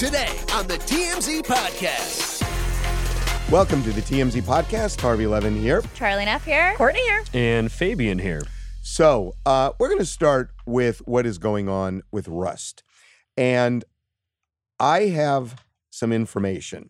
Today on the TMZ Podcast. Welcome to the TMZ podcast. Harvey Levin here. Charlie Neff here. Courtney here. And Fabian here. So, uh, we're going to start with what is going on with Rust. And I have some information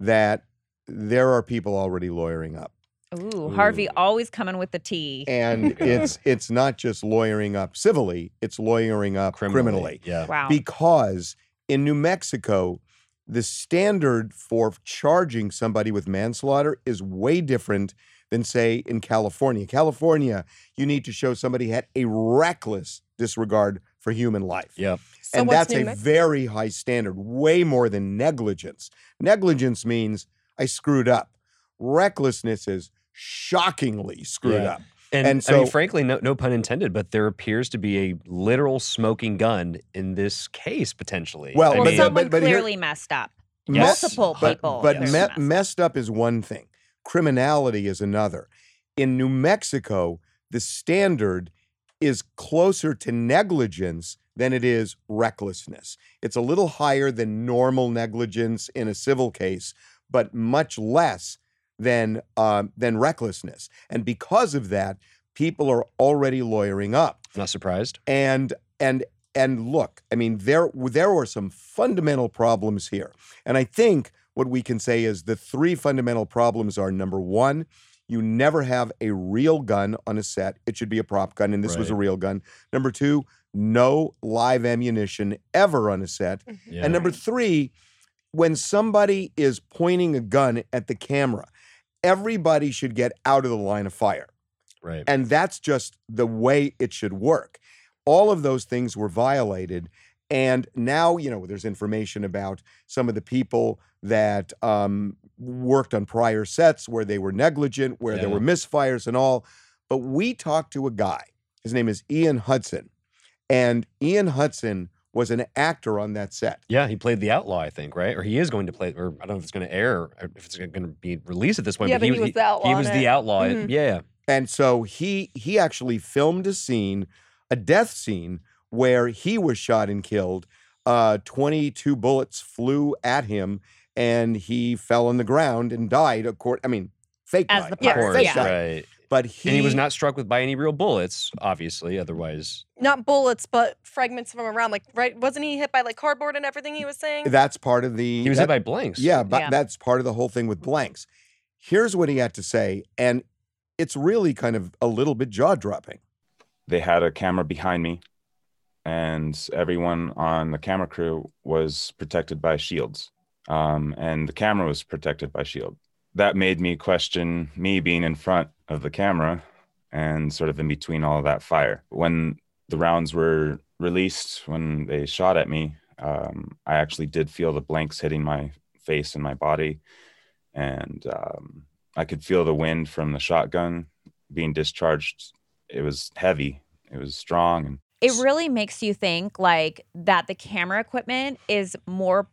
that there are people already lawyering up. Ooh, Harvey always coming with the tea. And it's it's not just lawyering up civilly, it's lawyering up criminally. Yeah. Wow. Because in New Mexico, the standard for charging somebody with manslaughter is way different than, say, in California. California, you need to show somebody had a reckless disregard for human life. Yep. So and that's a Mex- very high standard, way more than negligence. Negligence means I screwed up. Recklessness is shockingly screwed Yeah. up. And, And I mean, so- frankly, no, no pun intended, but there appears to be a literal smoking gun in this case potentially. Well, I well, mean, someone but- but here- clearly messed up. Yes. Multiple people. But clearly me- messed up. messed up is one thing, criminality is another. In New Mexico, the standard is closer to negligence than it is recklessness. It's a little higher than normal negligence in a civil case, but much less than um, than recklessness. And because of that, people are already lawyering up. Not surprised. and and and look i mean there there were some fundamental problems here. And i think what we can say is the three fundamental problems are number one you never have a real gun on a set. It should be a prop gun and this was a real gun. Number two no live ammunition ever on a set. Yeah. and number three, when somebody is pointing a gun at the camera, everybody should get out of the line of fire. right. And that's just the way it should work. All of those things were violated. And now, you know, there's information about some of the people that um, worked on prior sets where they were negligent, where there were misfires and all. But we talked to a guy, his name is Ian Hudson. And Ian Hudson was an actor on that set. Yeah, he played the outlaw, I think, right? Or he is going to play, or I don't know if it's going to air, or if it's going to be released at this point. Yeah, but but he, he was the outlaw He was it. the outlaw. Mhm. Yeah. And so he he actually filmed a scene, a death scene where he was shot and killed. Uh, 22 bullets flew at him and he fell on the ground and died. Of course, I mean, fake As died. the Yeah, Of course. fake yeah. died. Right. But he, and he was not struck with by any real bullets, obviously. Otherwise, Not bullets, but fragments from around. Like, right? Wasn't he hit by like cardboard and everything he was saying? That's part of the. he was that- hit by blanks. Yeah, but Yeah. that's part of the whole thing with blanks. Here's what he had to say, and it's really kind of a little bit jaw dropping. they had a camera behind me and everyone on the camera crew was protected by shields um, and the camera was protected by shield that made me question me being in front of the camera and sort of in between all of that fire. When the rounds were released when they shot at me um, i actually did feel the blanks hitting my face and my body. And um, i could feel the wind from the shotgun being discharged. It was heavy. It was strong and it really makes you think like that the camera equipment is more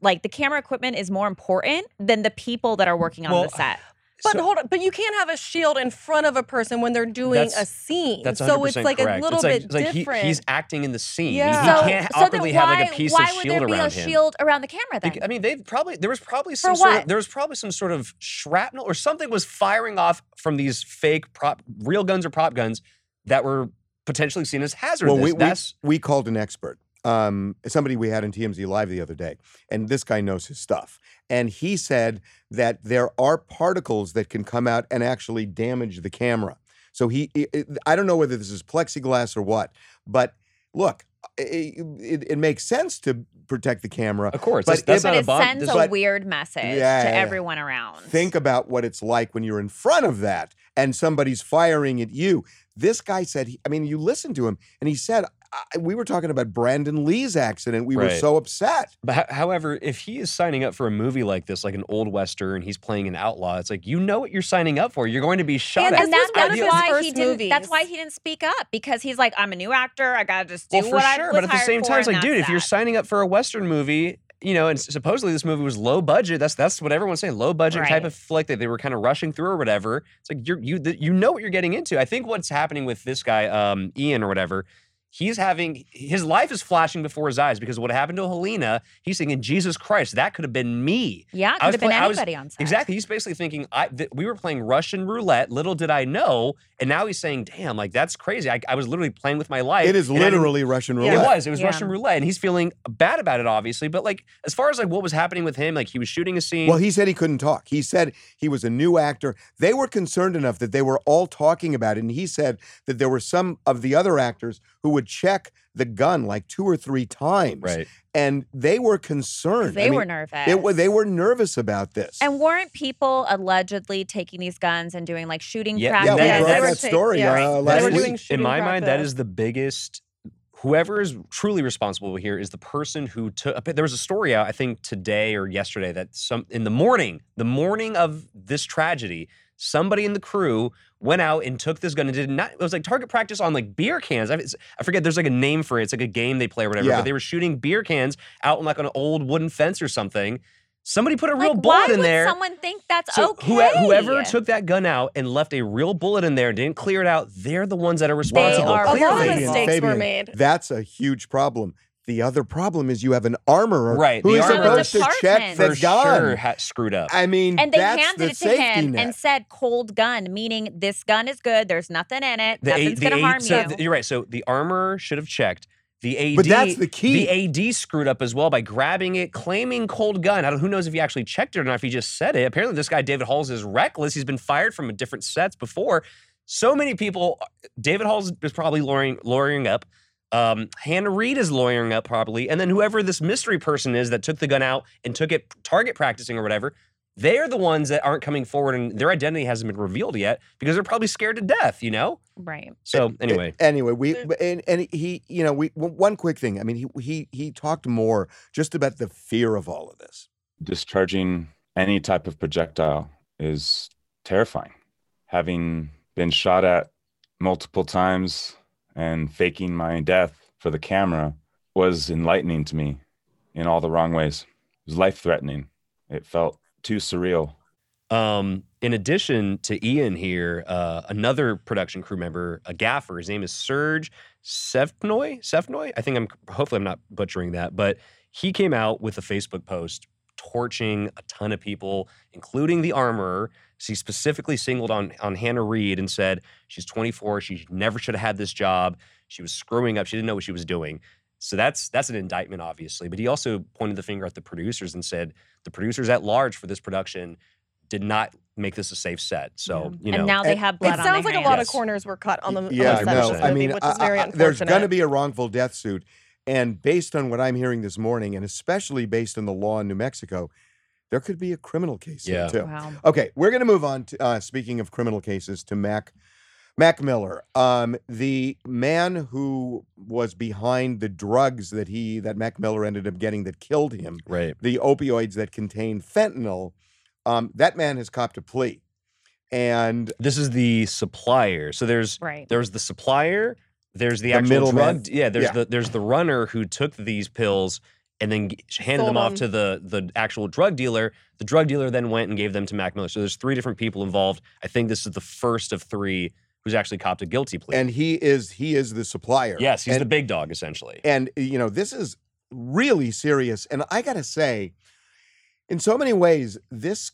like the camera equipment is more important than the people that are working on Well, the set. But So- hold on, but you can't have a shield in front of a person when they're doing a scene. That's 100% so it's like correct. a little it's like, bit it's like he- different. he's acting in the scene. He- Yeah. He, can't so awkwardly why, have like a piece why would there be a him. shield around the camera then? Bec- I mean, they probably there was probably some For sort what? of there was probably some sort of shrapnel or something was firing off from these fake prop, real guns or prop guns that were potentially seen as hazardous. Well, we, we, we called an expert, um, somebody we had in TMZ Live the other day, and this guy knows his stuff. And he said that there are particles that can come out and actually damage the camera. So he, i- i- I don't know whether this is plexiglass or what, but look, it, it, it makes sense to protect the camera. of course But that's, that's if- but not a it sends this- a but- weird message Yeah, to yeah, yeah. everyone around. Think about what it's like when you're in front of that and somebody's firing at you. This guy said, he, I mean, you listen to him, and he said, I, we were talking about Brandon Lee's accident. We were so upset. But ho- however, if he is signing up for a movie like this, like an old western, he's playing an outlaw. It's like you know what you're signing up for. You're going to be shot And at. and that's, was that's of his why he first didn't. That's why he didn't speak up because he's like, I'm a new actor. I gotta just do well, for what I sure. was But at the same time, it's like, dude, that's if you're signing up for a western movie, you know, and supposedly this movie was low budget. That's that's what everyone's saying, low budget type of flick that they were kind of rushing through or whatever. It's like you're you you know what you're getting into. I think what's happening with this guy, um, Ian or whatever. He's having his life is flashing before his eyes because what happened to Helena, he's thinking, Jesus Christ, that could have been me. yeah, it I was could have been play- I was- anybody on set. Exactly. He's basically thinking, I th- we were playing Russian roulette. Little did I know. And now he's saying, damn, like that's crazy. I, I was literally playing with my life. It is and I didn't- literally Russian Yeah. roulette. It was. It was Yeah. Russian roulette. And he's feeling bad about it, obviously. But like, as far as like what was happening with him, like he was shooting a scene. Well, he said he couldn't talk. He said he was a new actor. They were concerned enough that they were all talking about it. And he said that there were some of the other actors who would check the gun like two or three times. right. And they were concerned. they I mean, were nervous. It, wa- they were nervous about this. And weren't people allegedly taking these guns and doing like shooting Yeah, practice? yeah, we that- brought that story yeah. uh, last week. in shooting my mind, that is the biggest. Whoever is truly responsible here is the person who took. There was a story out, I think today or yesterday, that some in the morning, the morning of this tragedy, somebody in the crew went out and took this gun and did not. It was like target practice on like beer cans. I, I forget. There's like a name for it. It's like a game they play or whatever. Yeah. But they were shooting beer cans out on like an old wooden fence or something. Somebody put a Like, real why bullet in would there. someone think that's So okay? whoe- whoever took that gun out and left a real bullet in there and didn't clear it out, they're the ones that are responsible. are A lot of clearly. mistakes were made. That's a huge problem. The other problem is you have an armorer Right, who the is armorer- supposed to check for the gun. sure ha- screwed up. I mean, and they that's handed the it to safety him net. and said cold gun, meaning this gun is good. There's nothing in it. The Nothing's gonna harm you. th- you're right. So the armor should have checked. The AD, But that's the key. The AD screwed up as well by grabbing it, claiming cold gun. I don't. Who knows if he actually checked it or not? If he just said it. Apparently, this guy David Halls is reckless. He's been fired from a different sets before. So many people. David Halls is probably lawyering, lawyering up. Um, Hannah Reed is lawyering up probably, and then whoever this mystery person is that took the gun out and took it target practicing or whatever. They're the ones that aren't coming forward, and their identity hasn't been revealed yet because they're probably scared to death. You know. right. So anyway, anyway, we and, and he, you know, we one quick thing. I mean, he he he talked more just about the fear of all of this. discharging any type of projectile is terrifying. Having been shot at multiple times and faking my death for the camera was enlightening to me in all the wrong ways. It was life threatening. It felt too surreal. Um, in addition to Ian here, uh, another production crew member, a gaffer, his name is Serge Sevnoy. Sevnoy? I think I'm hopefully I'm not butchering that, but he came out with a Facebook post torching a ton of people, including the armorer. She specifically singled on on Hannah Reed and said she's 24, she never should have had this job. She was screwing up, she didn't know what she was doing. So that's that's an indictment, obviously. But he also pointed the finger at the producers and said the producers at large for this production did not make this a safe set. So you know, and now they have blood It on sounds their like a lot of corners were cut on the, on the yeah, set no, of this I mean, which I- is very I- unfortunate. there's going to be a wrongful death suit, and based on what I'm hearing this morning, and especially based on the law in New Mexico, there could be a criminal case Yeah. here too. Wow. Okay, we're going to move on. To, uh, speaking of criminal cases, to Mac Mac Miller, um, the man who was behind the drugs that he that Mac Miller ended up getting that killed him, right. the opioids that contain fentanyl. Um, that man has copped a plea, and This is the supplier. So there's Right. there's the supplier, there's the, The actual middleman. drug. Yeah, there's Yeah. the there's the runner who took these pills and then g- handed them Sold off to the the actual drug dealer. The drug dealer then went and gave them to Mac Miller. So there's three different people involved. I think this is the first of three who's actually copped a guilty plea. and he is he is the supplier. yes, he's and, the big dog essentially. and you know this is really serious and i gotta say in so many ways this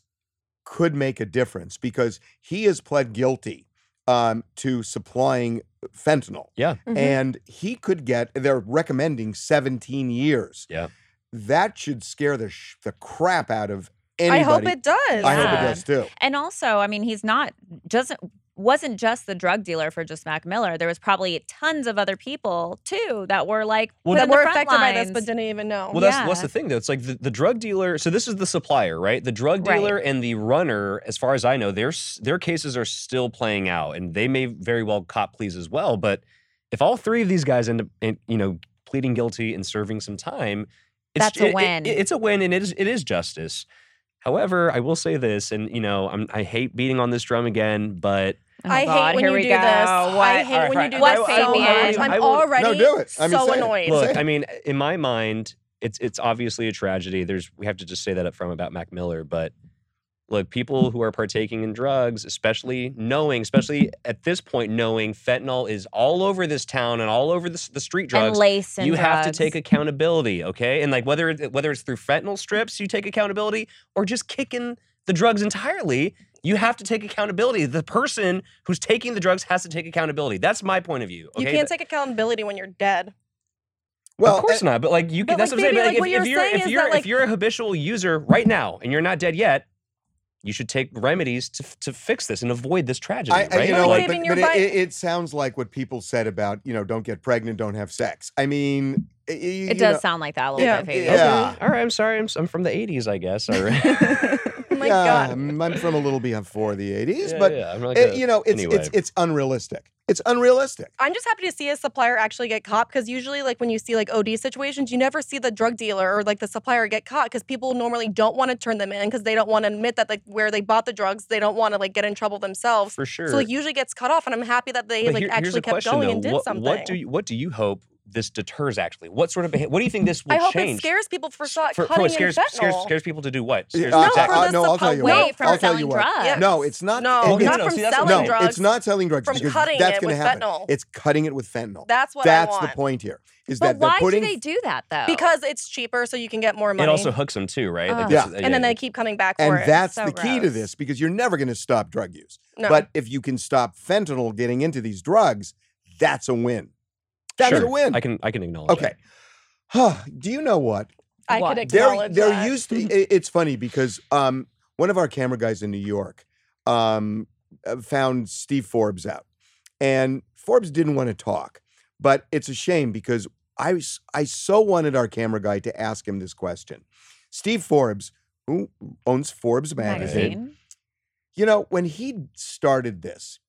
could make a difference because he has pled guilty um, to supplying fentanyl Yeah. Mhm. and he could get they're recommending 17 years Yeah. that should scare the sh- the crap out of Anybody. I hope it does. I hope it does too And also, I mean, he's not doesn't wasn't just the drug dealer for just Mac Miller. There was probably tons of other people too that were like Well, that were front affected by this but didn't even know. Well, that's what's Yeah. the thing though. It's like the, the drug dealer. So this is the supplier, right? The drug Right. dealer and the runner, as far as I know, their their cases are still playing out, and they may very well cop pleas as well. But if all three of these guys end up, in, you know, pleading guilty and serving some time, it's, That's a it- it- win. it's a win, and it is it is justice. However, I will say this, and you know, I'm, I hate beating on this drum again, but Oh, I God, hate when here you we do go. this. I hate All right, when fine. you do What, this so Fabian? much. I'm I will- already No, do it. I mean, so say it. annoyed. Look, I mean, in my mind, it's it's obviously a tragedy. There's we have to just say that up front about Mac Miller, but look, people who are partaking in drugs, especially knowing, especially at this point, knowing fentanyl is all over this town and all over the, the street and drugs. lace and you have to take accountability, okay? And like whether it- whether it's through fentanyl strips, you take accountability, or just kicking the drugs entirely, you have to take accountability. The person who's taking the drugs has to take accountability. That's my point of view. You can't take accountability when you're dead. Well, of course uh, not. But like you can. But, That's like, what I'm saying. But, like, like, what if, you're if you're saying if you're that, if you're a habitual user right now and you're not dead yet, you should take remedies to to fix this and avoid this tragedy. I, I- right? you know, Like but, but it, it, it sounds like what people said about you know don't get pregnant, don't have sex. I mean, y- y- It does know, sound like that a little Yeah. bit, Fabian. Yeah. All right. I'm sorry. I'm, s- I'm from the '80s, I guess. All right. My yeah, god. I'm I'm from a little bit before the '80s, yeah, but yeah, I'm like uh, a- you know, it's anyway. it's it's unrealistic. It's unrealistic. I'm just happy to see a supplier actually get caught because usually, like when you see like OD situations, you never see the drug dealer or like the supplier get caught because people normally don't want to turn them in because they don't want to admit that like where they bought the drugs, they don't want to like get in trouble themselves. for sure. So like usually gets cut off, and I'm happy that they But like here- actually kept question, going though. and did what, something. What do you What do you hope this deters? Actually, what sort of behavior? What do you think this will change? I hope change? it scares people for, start for, for cutting what scares, in scares fentanyl. scares people to do what? Scares uh, No, to uh, for act- uh, the no, I'll tell you Wait, what. from I'll tell you what. drugs. Yeah. No, it's not. No, Okay, not from see, selling no, drugs. it's not selling drugs From because cutting that's it going to with happen. fentanyl. It's cutting it with fentanyl. That's what I want. That's the point here. Is But that they're why putting do they do that though? Because it's cheaper, so you can get more money. It also hooks them too, right? Oh. this Yeah. is- and then they keep coming back for and it. that's so the key to this because you're never going to stop drug use. no. But if you can stop fentanyl getting into these drugs, that's a win. That's sure. a win. I can I can acknowledge. okay. do you know what? I What? could There, acknowledge there that. used to. It's funny because um, one of our camera guys in New York um, uh, found Steve Forbes out, and Forbes didn't want to talk. But it's a shame because I I so wanted our camera guy to ask him this question. Steve Forbes, who owns Forbes magazine, magazine. you know, when he started this,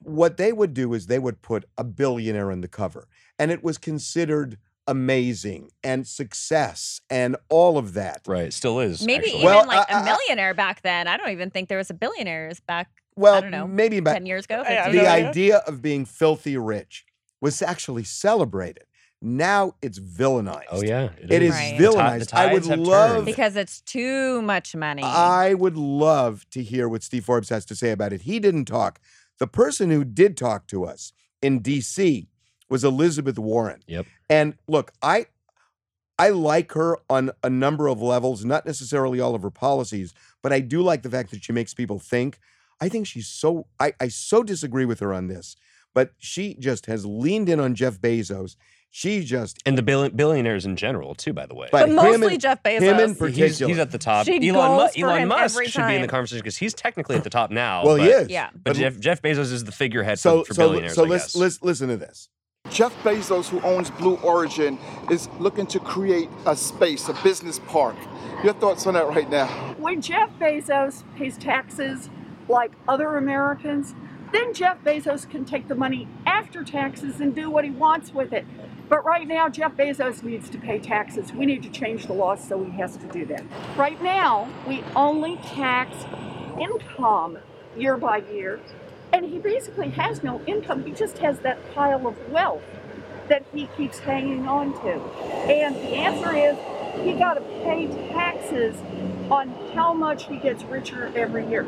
what they would do is they would put a billionaire on the cover, and it was considered amazing and success and all of that. Right, still is. Maybe actually. even Well, like a millionaire back then. I don't even think there was a billionaires back Well, don't know, maybe about ten years ago. I have 15 the no idea. idea of being filthy rich was actually celebrated. Now it's oh, villainized. Oh yeah, It is Right. The ti- the villainized. I would love turned. because it's too much money. I would love to hear what Steve Forbes has to say about it. He didn't talk. The person who did talk to us in DC was Elizabeth Warren. Yep. And look, I I like her on a number of levels, not necessarily all of her policies, but I do like the fact that she makes people think. I think she's so I, I so disagree with her on this, but she just has leaned in on Jeff Bezos. She just and the billion, billionaires in general too. By the way, But But mostly and- Jeff Bezos. him in he's, particular. he's at the top. She Elon, Mu- for Elon him Musk every should be in the conversation because he's technically at the top now. well, but, he is. Yeah. But But Jeff, Jeff Bezos is the figurehead so for, for so billionaires. so I let's, guess. let's listen to this. Jeff Bezos, who owns Blue Origin, is looking to create a space, a business park. Your thoughts on that right now? when Jeff Bezos pays taxes like other Americans, then Jeff Bezos can take the money after taxes and do what he wants with it. But right now, Jeff Bezos needs to pay taxes. We need to change the laws so he has to do that. Right now, we only tax income year by year, and he basically has no income. He just has that pile of wealth that he keeps hanging on to. And the answer is he got to pay taxes on how much he gets richer every year.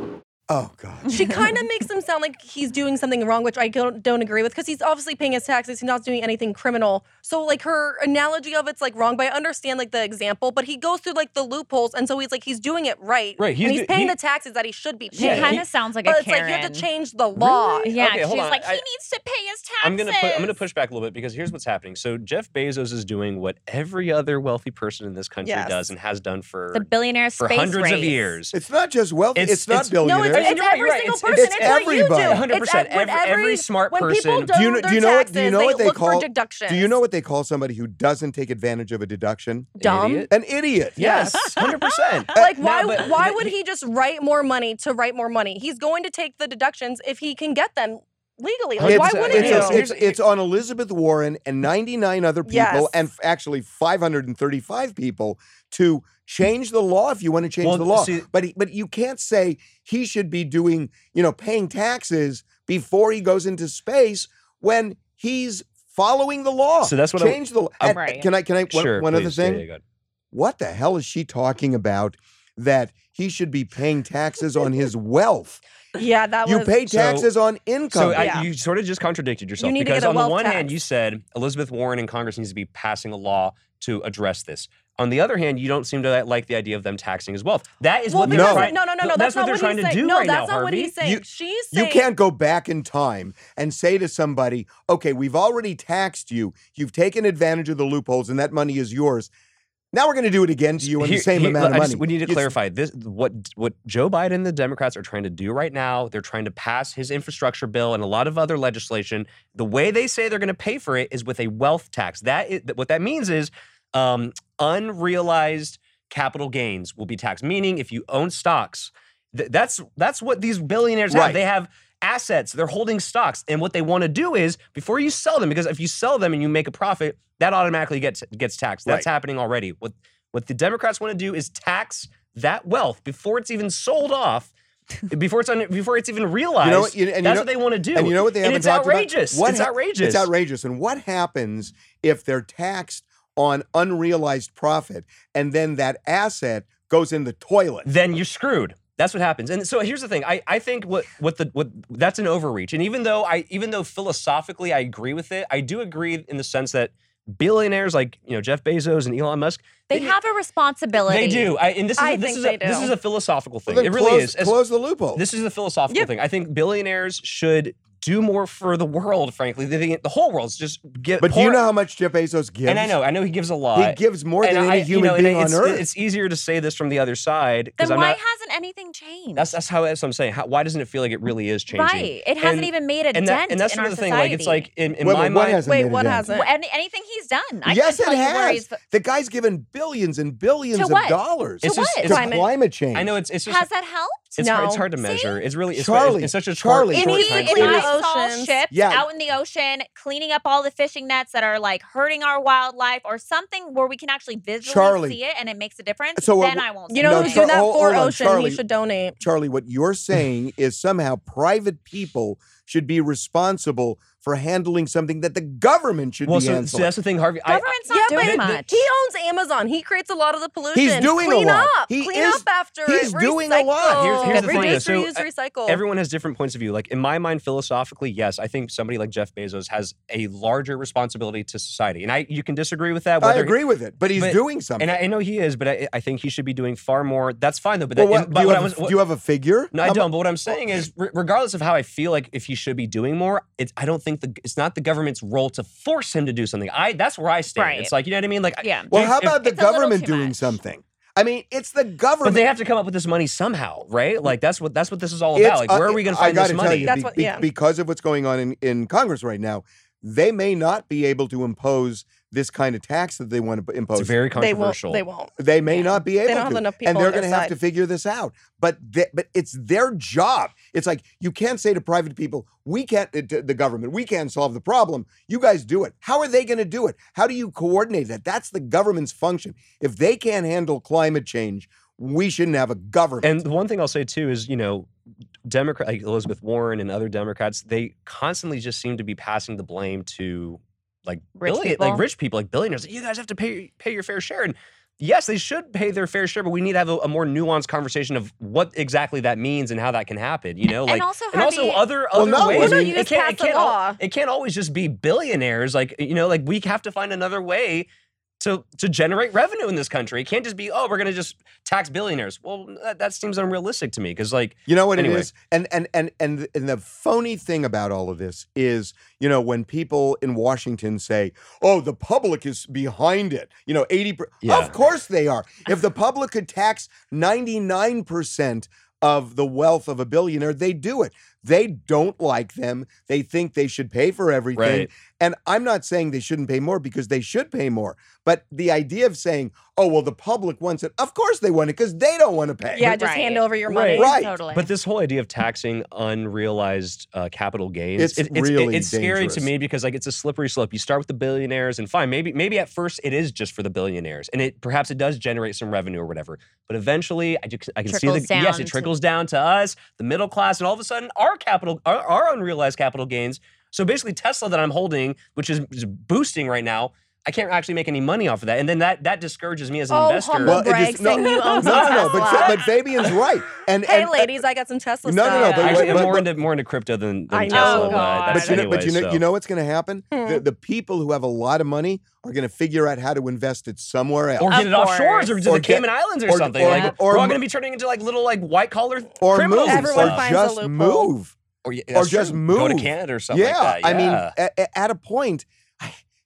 Oh God. she kind of makes him sound like he's doing something wrong, which I don't, don't agree with because he's obviously paying his taxes. He's not doing anything criminal. So, like, her analogy of it's like wrong, but I understand like the example. But he goes through like the loopholes, and so he's like he's doing it right. Right, he's and he's paying he- the taxes that he should be she Yeah, paying. kind of sounds like but a it's Karen. like you have to change the law. Really? Yeah, Okay, she's on. like he I- needs to pay his taxes. I'm gonna put, I'm gonna push back a little bit because here's what's happening. So Jeff Bezos is doing what every other wealthy person in this country Yes. does and has done for the billionaire for space hundreds of years. It's not just wealthy. It's, It's- not it's- billionaires. I mean, it's every right. single It's- person. it's It's, what everybody. 100%. It's Every- every smart when people person- don't Do you know- do you know what- taxes, do you know what they look call- for deductions. Do you know what they call somebody who doesn't take advantage of a deduction? dumb? Idiot. An idiot. Yes, hundred percent. Like why? No, but- why would he just write more money to write more money? He's going to take the deductions if he can get them legally. Like It's, why wouldn't it's, you? it's, it's on Elizabeth Warren and 99 other people, Yes. and f- actually 535 people to change the law if you want to change Well, the law. see- but he, but you can't say he should be doing, you know, paying taxes before he goes into space when he's following the law. So that's what I'm- change the law. And- Right. Can I? Can I? One, Sure. one other please. Yeah, thing. yeah. What the hell is she talking about? That he should be paying taxes on his wealth. Yeah, that was You was. pay So- taxes on income. So I, Yeah. you sort of just contradicted yourself need to because get a on the wealth one hand you said Elizabeth Warren and Congress needs to be passing a law to address this. On the other hand, you don't seem to like the idea of them taxing his wealth. That is well, what they're because- trying. no, no, no, no. That's, That's, what not they're what trying he's to saying. do no, right that's now, not what Harvey. he's saying. You- She's You can't go back in time and say to somebody, okay, we've already taxed you. You've taken advantage of the loopholes and that money is yours. Now we're going to do it again to you in the same here- amount of money. just- we need to It's- clarify this. What what Joe Biden and the Democrats are trying to do right now, they're trying to pass his infrastructure bill and a lot of other legislation. The way they say they're going to pay for it is with a wealth tax. That is, what that means is um, unrealized capital gains will be taxed. Meaning, if you own stocks, th- that's that's what these billionaires Right. have. They have assets. They're holding stocks, and what they want to do is before you sell them, because if you sell them and you make a profit, that automatically gets gets taxed. That's Right. happening already. What what the Democrats want to do is tax that wealth before it's even sold off, before it's un, before it's even realized. You know you- and you that's know- what they want to do. And you know what they haven't it's talked outrageous. about? What it's ha- outrageous. It's outrageous. And what happens if they're taxed on unrealized profit and then that asset goes in the toilet? then you're screwed. That's what happens. And so here's the thing. I, I think what what the what that's an overreach. And even though I even though philosophically I agree with it, I do agree in the sense that billionaires like you know Jeff Bezos and Elon Musk They have a responsibility. they do. I, and this is I a, this think is they a, this is a philosophical thing. Well, it really close, is. As- Close the loophole. This is a philosophical Yep. thing. I think billionaires should do more for the world. Frankly, the, the whole world's just get. but do you know how much Jeff Bezos gives? And I know, I know he gives a lot. He gives more And than I- any you human know, being it's, on earth. It's easier to say this from the other side because Then I'm why not. hasn't anything changed? That's that's how that's what I'm saying. How, why doesn't it feel like it really is changing? right. It hasn't And- even made a and dent that, and that's in sort our of the thing. Like it's like in, in Wait, my wait, mind. hasn't Wait, what hasn't? Well, any, anything he's done. I yes, it tell you where has. The guy's given billions and billions To of dollars To It's just- what? to Climate- climate change. I know it's it's just Has that helped? it's, hard, it's hard to See? measure. It's really it's, Charlie, it's, it's such a Charlie, short, It short needs time to When clean the I saw ships Yeah. out in the ocean cleaning up all the fishing nets that are like hurting our wildlife or something where we can actually visually Charlie. see it and it makes a difference, So, uh, then I won't. You know No, who's Char- doing that for hold on, Ocean? Charlie. Should donate. Charlie, what you're saying is somehow private people should be responsible for handling something that the government should Well, be so, handling. so that's the thing, Harvey. I, Government's not Yeah, doing but much. He owns Amazon. He creates a lot of the pollution. He's doing a lot. Up. He Clean is- up after he's it. doing a lot. Here's- here's the thing, Reduce, so, reuse, uh, recycle. everyone has different points of view. Like in my mind, philosophically, yes, I think somebody like Jeff Bezos has a larger responsibility to society, and I you can disagree with that. I whether- agree with it, but he's but- doing something. and I, I know he is, but I, I think he should be doing far more. That's fine though. But, well, that, what, but do, you what I have, was, a- what- do you have a figure? No, I don't. But what I'm saying is, regardless of how I feel like if he should be doing more, it's I don't think the it's not the government's role to force him to do something. I that's where I stand. Right. It's like you know what I mean. Like Yeah. Well, if- how if- about the It's a little government doing much. something? I mean, it's the government. But they have to come up with this money somehow, right? Like that's what that's what this is all It's, about. Like uh, where are we going to I find this gotta money? Tell you, That's be- what- be- yeah. because of what's going on in, in Congress right now, they may not be able to impose this kind of tax that they want to impose. It's very they won't. controversial. They won't. They may not be able They don't to, have enough people and they're gonna have side. to figure this out. But they, but it's their job. It's like you can't say to private people, "We can't." uh, the government, we can't solve the problem. You guys do it. How are they going to do it? How do you coordinate that? That's the government's function. If they can't handle climate change, we shouldn't have a government. And the one thing I'll say too is, you know, Democrat like Elizabeth Warren and other Democrats, they constantly just seem to be passing the blame to like Rich billion- people. like rich people, like billionaires. You guys have to pay pay your fair share. And yes, they should pay their fair share, but we need to have a, a more nuanced conversation of what exactly that means and how that can happen. You know, And like also, and also Harvey- other Well, other no, ways. well, no, I mean, you it just can't pass it can't al- law. it can't always just be billionaires. Like you know, like we have to find another way to to generate revenue in this country. It can't just be oh we're gonna just tax billionaires. Well, that, that seems unrealistic to me because like You know what Anyway. it is? And and and and and the phony thing about all of this is, you know, when people in Washington say, "Oh, the public is behind it." You know, 80 per- Yeah. Of course they are. If the public could tax 99% of the wealth of a billionaire, they do it. They don't like them. They think they should pay for everything. Right. And I'm not saying they shouldn't pay more because they should pay more. But the idea of saying, oh, well, the public wants it, of course they want it because they don't want to pay. Yeah, just Right. hand over your money. Right. Totally. But this whole idea of taxing unrealized uh, capital gains, It's it- it's, really it's scary to me because like it's a slippery slope. You start with the billionaires, and fine, maybe maybe at first it is just for the billionaires, and it perhaps it does generate some revenue or whatever. But eventually, I, just, I can see the yes, down it to- trickles down to us, the middle class, and all of a sudden our capital, our, our unrealized capital gains. So basically, Tesla that I'm holding, which is boosting right now. I can't actually make any money off of that, and then that that discourages me as an Oh, investor. humble Well, it brag just- no, you own no, some no, no, but, Tesla. but Fabian's right. And Hey, and, ladies, I got some Tesla No, no, no, but Actually, wait, I'm more into more into crypto than, than I know. Tesla. But but you know, anyway, but you know, so. you know what's going to happen? Hmm. The, the people who have a lot of money are going to figure out how to invest it somewhere else. or get Of it offshore or to Or the get- Cayman Islands or, or- something. or- like, or we're all going to be turning into like little like white collar or criminals move, or Everyone finds a just loophole. move. or, or just true. Go to. Canada or something yeah, like that. I mean, yeah. a- a- at a point, I-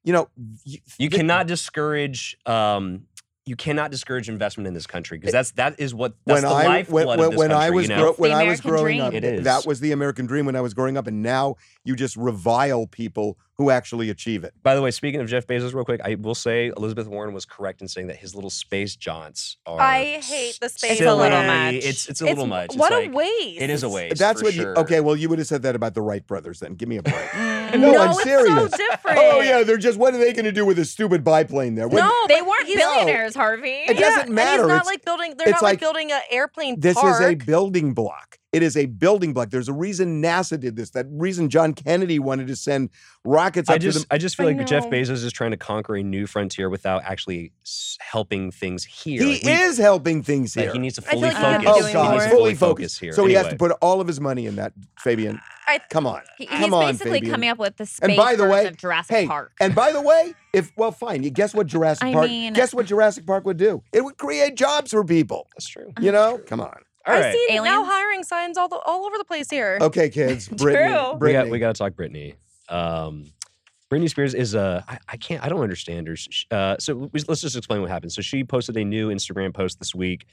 you know, you, you the- cannot discourage. Um, you cannot discourage investment in this country because that's that is what that's when the I lifeblood when, of this when I was you know? grow- when I was growing dream. up, It is. that was the American dream when I was growing up, and now you just revile people who actually achieve it. By the way, speaking of Jeff Bezos, real quick, I will say Elizabeth Warren was correct in saying that his little space jaunts are. I hate the space. It's a little much. It's it's a little much. It's What like- a waste. It is a waste. That's for what sure. you. Okay, well, you would have said that about the Wright brothers. Then give me a break. No, No, I'm it's serious. so different. Oh, oh yeah, they're just. What are they going to do with a stupid biplane there? What- No, They but weren't he's- billionaires, Harvey. It Yeah, doesn't matter. And he's not It's- like building. They're it's not like, like- building an airplane This park. is a building block. It is a building block. There's a reason NASA did this. That reason John Kennedy wanted to send rockets up I to just, the. I just feel I like Jeff. Bezos is trying to conquer a new frontier without actually helping things here. He Like, we- is helping things like, here. he needs to fully like focus. be oh doing He God, more. needs to fully focus here. So he has to put all of his money in that, Fabian. I- Come on, He- come he's on, basically Fabian. coming up with the space And by the way, of Jurassic hey, Park. and by the way, if well, fine. You guess what Jurassic I Park? mean- guess what Jurassic Park would do? It would create jobs for people. That's true. You know? Come on. All I right. see now hiring signs all the, all over the place here. Okay, kids. Britney. True. we Britney. got we got to talk Britney. Um, Britney Spears is a I, I can't I don't understand her. Sh- Uh, so we- let's just explain what happened. So she posted a new Instagram post this week.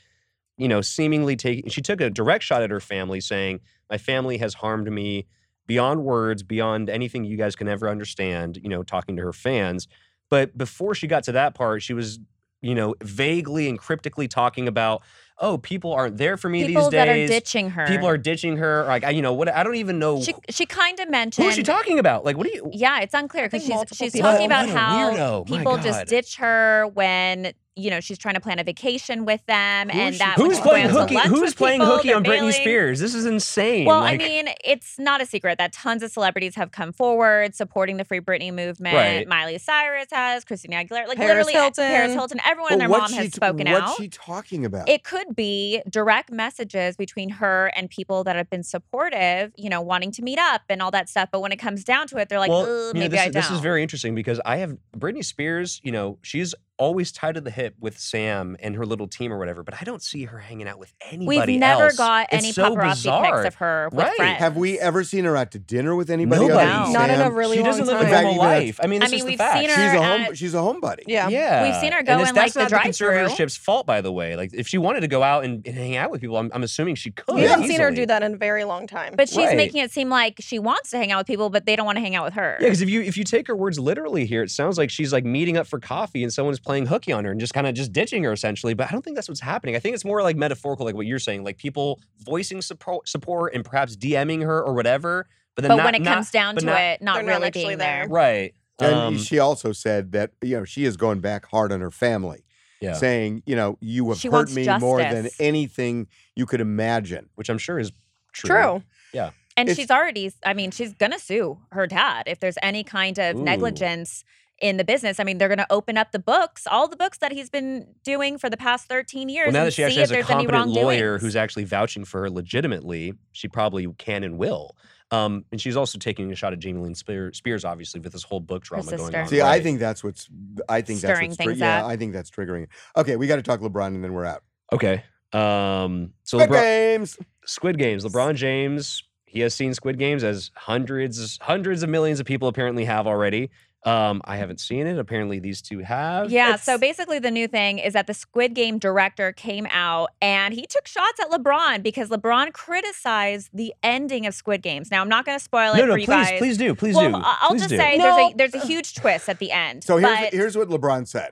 You know, seemingly taking she took a direct shot at her family, saying, "My family has harmed me beyond words, beyond anything you guys can ever understand." You know, talking to her fans. But before she got to that part, she was you know vaguely and cryptically talking about, "Oh, people aren't there for me People these that are days." ditching her. People are ditching her. Like I, you know what? I don't even know She she kind of mentioned. who is she talking about? Like, what do you? Yeah, it's unclear because she's she's people. talking about how weirdo. People just ditch her when you know she's trying to plan a vacation with them, Who and that she- Who's playing hooky? Who's playing people, hooky on Britney. Spears? This is insane. Well, like, I mean, it's not a secret that tons of celebrities have come forward supporting the Free Britney movement. Right. Miley Cyrus has, Christina Aguilera, like Paris literally uh, Hilton. Paris Hilton, everyone and their mom has she, spoken what's out. What's she talking about? It could be direct messages between her and people that have been supportive, you know, wanting to meet up and all that stuff. But when it comes down to it, they're like, well, "Ugh, you know, maybe this, I is- don't. this is very interesting because I have Britney Spears. You know, she's always tied to the hip with Sam and her little team or whatever, but I don't see her hanging out with anybody We've never else. got It's any so paparazzi bizarre. pics of her with Right. friends. Have we ever seen her out to dinner with anybody? Nobody. other than No. Not in a really she long doesn't live time. a In normal life. I mean, I mean, is we've fact. seen She's her a home. at- She's a homebody. Yeah. Yeah, We've seen her And go it's- in, like, that's the not drive-thru. conservatorship's fault, by the way. Like, if she wanted to go out and, and hang out with people, I'm, I'm assuming she could. We haven't seen her do that in a very long time. But she's Right. making it seem like she wants to hang out with people, but they don't want to hang out with her. Yeah, because if you if you take her words literally here, it sounds like she's like meeting up for coffee and someone's playing hooky on her and just kind of just ditching her essentially. But I don't think that's what's happening. I think it's more like metaphorical, like what you're saying, like people voicing support, support and perhaps DMing her or whatever. But then but not, when it not- comes down to not- it, not They're not really actually being there. there. right? And Um, she also said that you know she is going back hard on her family, yeah, saying you know you have She hurt wants me more than anything you could imagine. which I'm sure is true. True. Yeah. And It's- she's already, I mean, she's going to sue her dad if there's any kind of Ooh. negligence in the business. I mean, they're going to open up the books, all the books that he's been doing for the past 13 years. Well, now that she see actually if has a there's any competent lawyer who's actually vouching for her legitimately, she probably can and will. Um, and she's also taking a shot at Jamie Lynn Spear- Spears, obviously, with this whole book drama going on. See, I think that's what's. I think Stirring that's what's. Tri- yeah, up. I think that's triggering. Okay, we got to talk LeBron and then we're out. Okay. Um, so Squid LeBron, Games. Squid Games. LeBron James, he has seen Squid Games as hundreds, hundreds of millions of people apparently have already. Um, I haven't seen it. Apparently, these two have. Yeah, It's- so basically the new thing is that the Squid Game director came out and he took shots at LeBron because LeBron criticized the ending of Squid Games. Now I'm not going to spoil it No, no, for please, you guys. please do, please well, do. I- I'll please just do. say No. there's a there's a huge twist at the end. So here's but here's what LeBron said.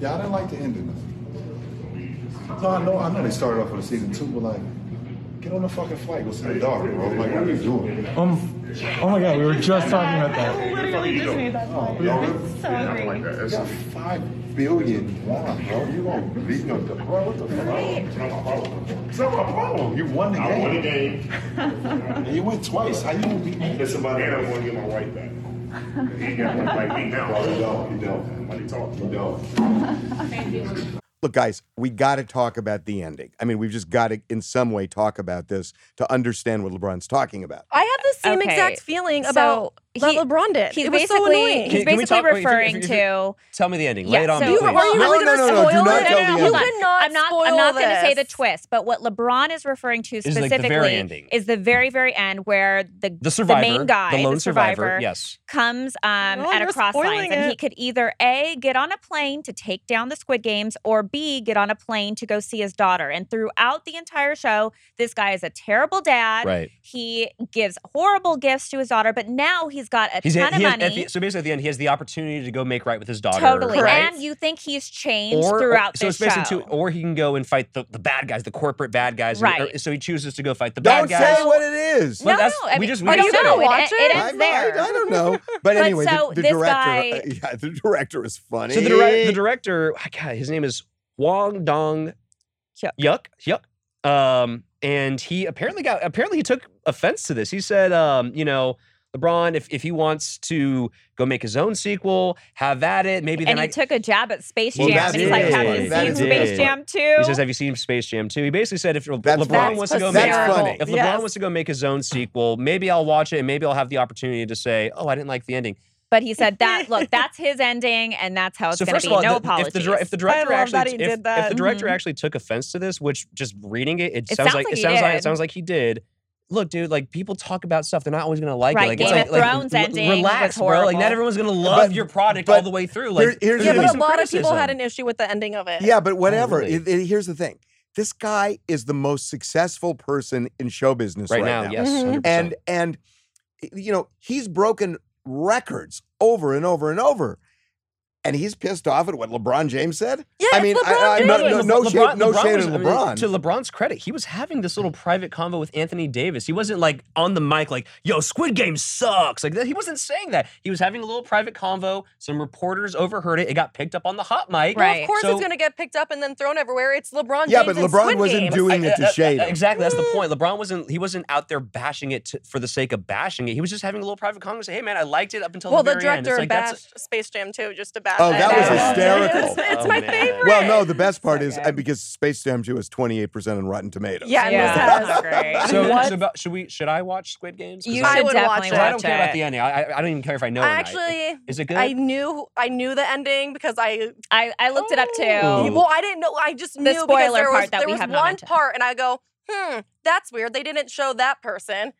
Yeah, I didn't like the ending. No, I know, I know they started off with a season two, but like, get on the fucking flight, go see the daughter, bro. Like, what are you doing? Um, oh my god, we were just talking about that. Literally just made that Oh, point. no, I'm so I don't angry. like that. Five billion won, bro. You gonna beat no bro? What the fuck? It's not my problem. It's not my problem. You won the game. I won the game. and you went twice. How you gonna beat me? It's about and I want to get my white back. He got one like me now. Bro, you don't. You don't. Money talk. You don't. Look, guys, we got to talk about the ending. I mean, we've just got to, in some way, talk about this to understand what LeBron's talking about. I have the same Okay, exact feeling so about that he- LeBron did. he's it was so basically annoying. he's Can- can basically talk- wait, if you- referring if you- to Tell me the ending. Yeah, Lay it on so- me, You, please. are you No, really no, going to no, no, spoil do not it? tell the you cannot I'm not. I'm not going to say the twist, but what LeBron is referring to like the very specifically ending. is the very, very end where the The survivor, main guy, the lone the survivor, survivor, yes. comes um, at a cross lines, spoiling and he could either a get on a plane to take down the Squid Games, or b get on a plane to go see his daughter. And throughout the entire show, this guy is a terrible dad. Right. He gives horrible gifts to his daughter, but now he's got a He's ton he of money. the- so basically, at the end, he has the opportunity to go make right with his daughter. Totally. right? And you think he's changed or, throughout so this it's basically show. two, or he can go and fight the, the bad guys, the corporate bad guys. Right. Or- so he chooses to go fight the Don't bad guys. say what it is. But no, that's- no. I we mean, just- we are just you said gonna it. watch it? It I, ends I, there. I don't know. But anyway, so the, the this director, guy- uh, yeah, the director is funny. So the, direct, the director, God, his name is Wong Dong Hyuk. Yuck. Yuck. Um, and he apparently got apparently he took offense to this. He said, um, you know, LeBron, if, if he wants to go make his own sequel, have at it. Maybe then and he I took a jab at Space Jam, that and he's like, "Have funny. you That seen Space funny. Jam 2? He says, "Have you seen Space Jam 2? He basically said, if That's LeBron funny. wants to go That's make, funny. if LeBron Yes. wants to go make his own sequel, maybe I'll watch it, and maybe I'll have the opportunity to say, oh, I didn't like the ending. But he said that look, that's his ending, and that's how it's so going to of all, be. No the- apologies. if the, if the director actually that if, did if the director Mhm. actually took offense to this, which just reading it, it, It sounds sounds like, like it he sounds like it sounds like he did. Look, dude, like people talk about stuff, they're not always gonna like Right, it. Like Game it's of like, like, Thrones l- ending relax, was bro. Like not everyone's gonna love But- your product but all the way through. Like here- here's Yeah, the but be a some lot of people had an issue with the ending of it. Yeah, but whatever. really? It- it- here's the thing. This guy is the most successful person in show business right, right now. Yes, Mhm. 100%. And and you know, he's broken records over and over and over. And he's pissed off at what LeBron James said. Yeah, I mean, LeBron I, I, no, James. no, no, LeBron- shade, no LeBron shade was- on I mean, to LeBron's credit, he was having this little private convo with Anthony Davis. He wasn't like on the mic, like, "Yo, Squid Game sucks." Like that. He wasn't saying that. He was having a little private convo. Some reporters overheard it. It got picked up on the hot mic. Well, Right. of course So- it's going to get picked up and then thrown everywhere. It's LeBron yeah, James but and LeBron Squid wasn't Games. doing it to Uh, uh, shade him. Exactly, that's the point. LeBron wasn't. He wasn't out there bashing it to, for the sake of bashing it. He was just having a little private convo. Say, "Hey, man, I liked it up until Well, the the very end." It's director like, bashed Space Jam too, just to bash. Oh, it. that was I love it. hysterical. It's, it's Oh, my man. favorite. Well, no, the best part So is because Space Jam 2 is 28% on Rotten Tomatoes. Yeah, Yeah, it that's was not great. So, What? so should we? Should I watch Squid Games? You I, I should would definitely watch so I don't care about the ending. I, I, I don't even care if I know. or not. Actually, is it good? I knew I knew the ending because I I, I looked it up too. Oh. well I didn't know I just The knew because spoiler there was part that there we was have not one part and I go hmm that's weird they didn't show that person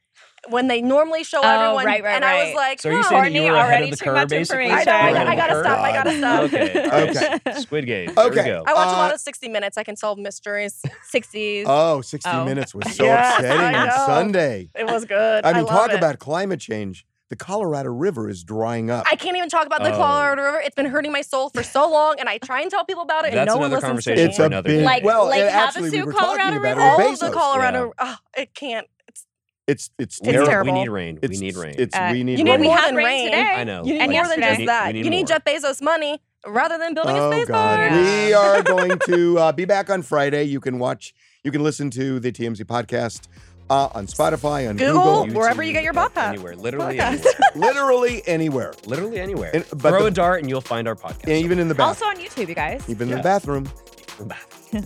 when they normally show Oh, everyone right, right, and I was like so are you huh. saying you Courtney, were ahead already of the too curve, much basically? information. I know, I, I gotta curve? stop I gotta stop Okay. Okay. Squid Game. There Okay. we go. I watch a Uh, lot of 60 minutes I can solve mysteries 60s. Oh, 60 Oh. Minutes was so Yes, upsetting on. Sunday. it was good I mean, love talk it. about climate change. The Colorado River is drying up. I can't even talk about the Oh. Colorado River. It's been hurting my soul for so long, and I try and tell people about it, and That's no one another listens to me. it's a another big. Like- well, like it actually, we Havasu, were Colorado River? All of the Bezos. Colorado, oh, it can't. It's, It's it's We It's need- terrible. terrible. We need rain. It's, we need rain. It's Uh, we need you need rain. we more had than rain rain. today. I know. you need And more than yesterday. just We need- that. we need you need more. Jeff Bezos' money rather than building oh a space God, park. we are going to uh, be back on Friday. You can watch, you can listen to the TMZ podcast uh, on Spotify, on Google, Google, wherever you get your YouTube, podcast. Anywhere. Literally Podcast. anywhere. literally anywhere, Literally anywhere. And- but Throw the- a dart and you'll find our podcast. and even in the bathroom. Also on YouTube, you guys. even in the bathroom.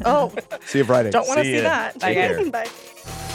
Oh, See you Friday. don't want to See see, that. Take care. Bye.